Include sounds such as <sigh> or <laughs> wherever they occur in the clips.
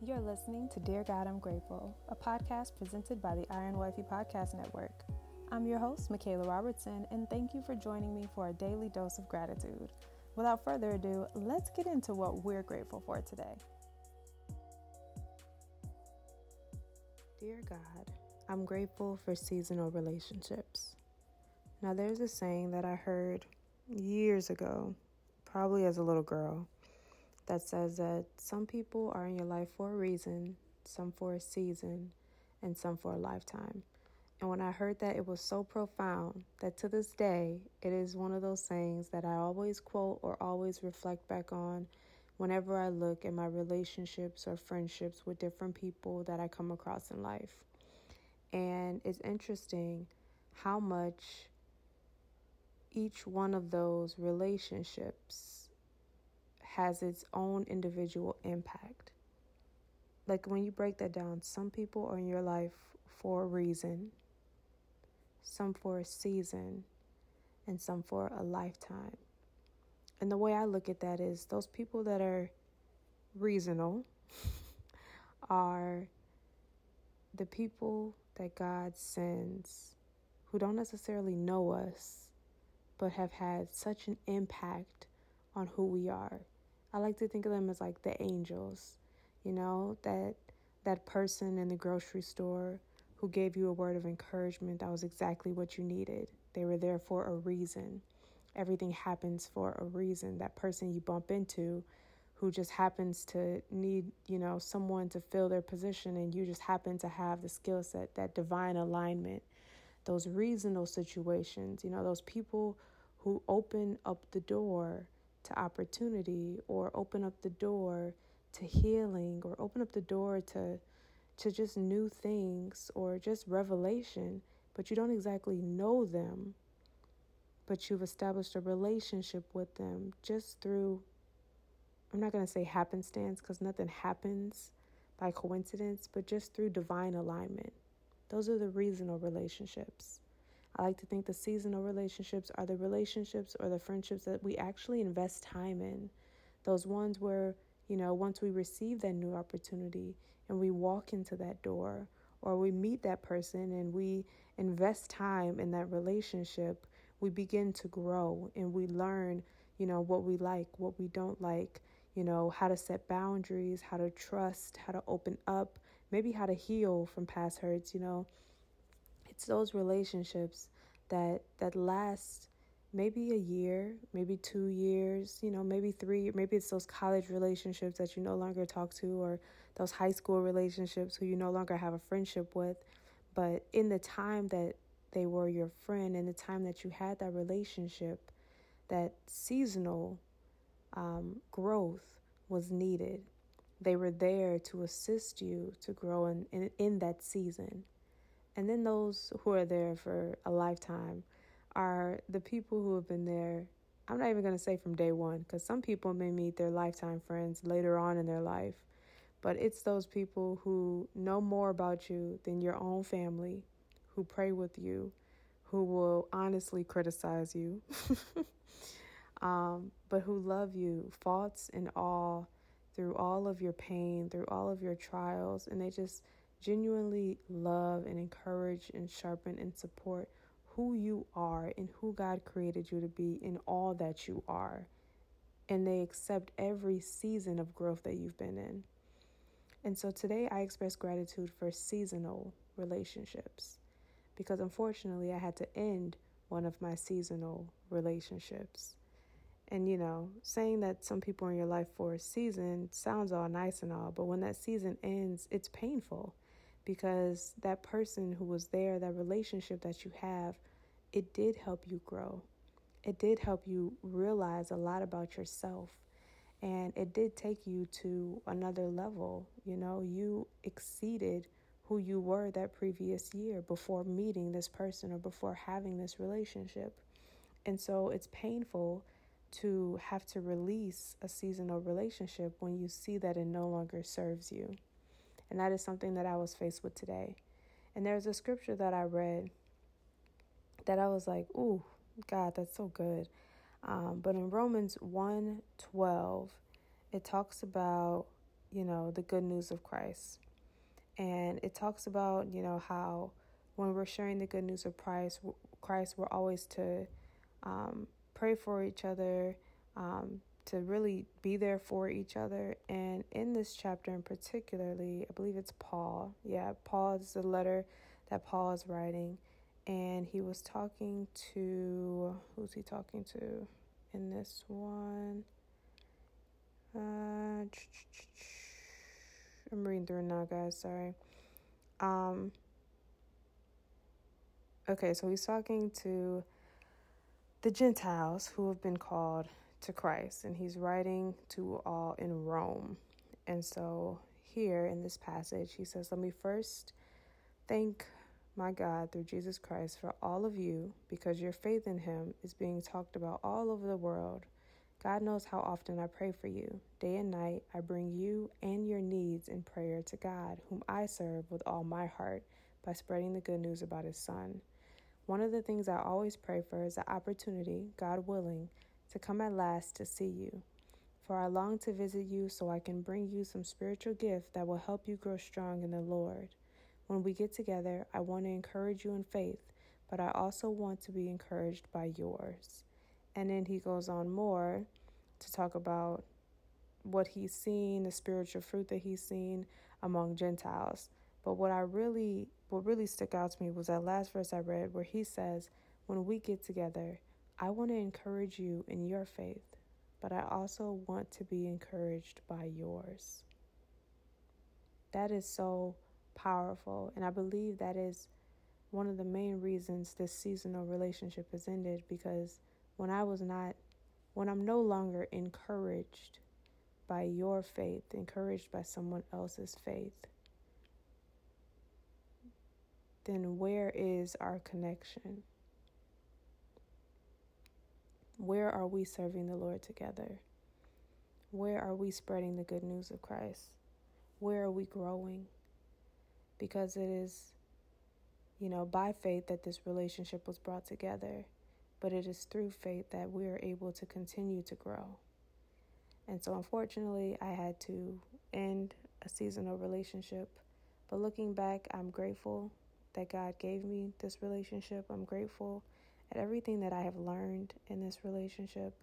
You're listening to Dear God, I'm Grateful, a podcast presented by the Iron Wifey Podcast Network. I'm your host, Michaela Robertson, and thank you for joining me for a daily dose of gratitude. Without further ado, let's get into what we're grateful for today. Dear God, I'm grateful for seasonal relationships. Now, there's a saying that I heard years ago, probably as a little girl that says that some people are in your life for a reason, some for a season, and some for a lifetime. And when I heard that, it was so profound that to this day, it is one of those sayings that I always quote or always reflect back on whenever I look at my relationships or friendships with different people that I come across in life. And it's interesting how much each one of those relationships has its own individual impact. Like when you break that down, some people are in your life for a reason, some for a season, and some for a lifetime. And the way I look at that is those people that are reasonable <laughs> are the people that God sends who don't necessarily know us, but have had such an impact on who we are. I like to think of them as like the angels, you know, that that person in the grocery store who gave you a word of encouragement that was exactly what you needed. They were there for a reason. Everything happens for a reason. That person you bump into who just happens to need, you know, someone to fill their position and you just happen to have the skill set, that divine alignment, those reasonable situations, you know, those people who open up the door to opportunity or open up the door to healing or open up the door to to just new things or just revelation but you don't exactly know them but you've established a relationship with them just through I'm not going to say happenstance cuz nothing happens by coincidence but just through divine alignment. Those are the reasonable relationships I like to think the seasonal relationships are the relationships or the friendships that we actually invest time in. Those ones where, you know, once we receive that new opportunity and we walk into that door or we meet that person and we invest time in that relationship, we begin to grow and we learn, you know, what we like, what we don't like, you know, how to set boundaries, how to trust, how to open up, maybe how to heal from past hurts, you know it's those relationships that that last maybe a year, maybe two years, you know, maybe three, maybe it's those college relationships that you no longer talk to, or those high school relationships who you no longer have a friendship with. But in the time that they were your friend, in the time that you had that relationship, that seasonal um, growth was needed. They were there to assist you to grow in, in, in that season. And then those who are there for a lifetime are the people who have been there. I'm not even going to say from day one because some people may meet their lifetime friends later on in their life. But it's those people who know more about you than your own family, who pray with you, who will honestly criticize you, <laughs> um, but who love you, faults and all, through all of your pain, through all of your trials. And they just genuinely love and encourage and sharpen and support who you are and who God created you to be in all that you are. And they accept every season of growth that you've been in. And so today I express gratitude for seasonal relationships because unfortunately I had to end one of my seasonal relationships. And you know, saying that some people in your life for a season sounds all nice and all, but when that season ends, it's painful because that person who was there, that relationship that you have, it did help you grow. It did help you realize a lot about yourself. And it did take you to another level. You know, you exceeded who you were that previous year before meeting this person or before having this relationship. And so it's painful to have to release a seasonal relationship when you see that it no longer serves you. And that is something that I was faced with today. And there's a scripture that I read that I was like, ooh, God, that's so good. Um, but in Romans 1 12, it talks about you know, the good news of Christ. And it talks about, you know, how when we're sharing the good news of Christ, Christ, we're always to um, pray for each other, um, to really be there for each other. And in this chapter in particularly, I believe it's Paul. Yeah, Paul is the letter that Paul is writing. And he was talking to, who's he talking to in this one? Uh, I'm reading through now, guys. Sorry. Um, okay, so he's talking to the Gentiles who have been called to Christ, and he's writing to all in Rome. And so, here in this passage, he says, Let me first thank my God through Jesus Christ for all of you because your faith in him is being talked about all over the world. God knows how often I pray for you. Day and night, I bring you and your needs in prayer to God, whom I serve with all my heart by spreading the good news about his Son. One of the things I always pray for is the opportunity, God willing, to come at last to see you. For I long to visit you so I can bring you some spiritual gift that will help you grow strong in the Lord. When we get together, I want to encourage you in faith, but I also want to be encouraged by yours. And then he goes on more to talk about what he's seen, the spiritual fruit that he's seen among Gentiles. But what I really, what really stuck out to me was that last verse I read where he says, When we get together, I want to encourage you in your faith, but I also want to be encouraged by yours. That is so powerful. And I believe that is one of the main reasons this seasonal relationship has ended because when I was not, when I'm no longer encouraged by your faith, encouraged by someone else's faith, then where is our connection? Where are we serving the Lord together? Where are we spreading the good news of Christ? Where are we growing? Because it is, you know, by faith that this relationship was brought together, but it is through faith that we are able to continue to grow. And so, unfortunately, I had to end a seasonal relationship. But looking back, I'm grateful that God gave me this relationship. I'm grateful at everything that I have learned in this relationship.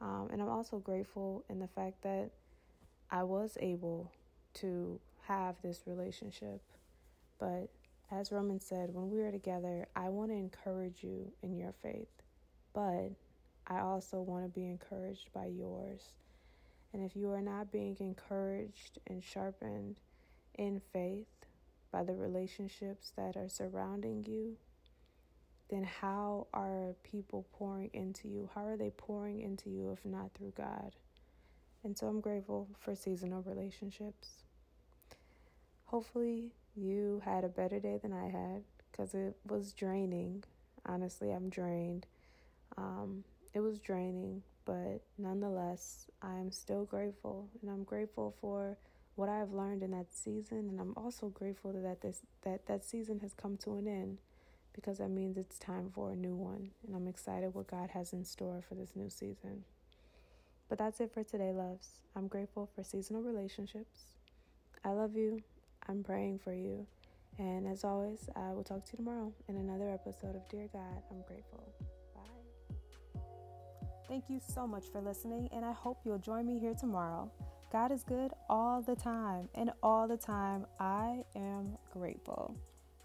Um, and I'm also grateful in the fact that I was able to have this relationship. But as Roman said, when we are together, I want to encourage you in your faith, but I also want to be encouraged by yours. And if you are not being encouraged and sharpened in faith by the relationships that are surrounding you, then how are people pouring into you? How are they pouring into you if not through God? And so I'm grateful for seasonal relationships. Hopefully, you had a better day than I had because it was draining. Honestly, I'm drained. Um, it was draining, but nonetheless, I am still grateful, and I'm grateful for what I have learned in that season, and I'm also grateful that this that that season has come to an end because that means it's time for a new one. And I'm excited what God has in store for this new season. But that's it for today, loves. I'm grateful for seasonal relationships. I love you. I'm praying for you. And as always, I will talk to you tomorrow in another episode of Dear God, I'm Grateful. Bye. Thank you so much for listening, and I hope you'll join me here tomorrow. God is good all the time, and all the time, I am grateful.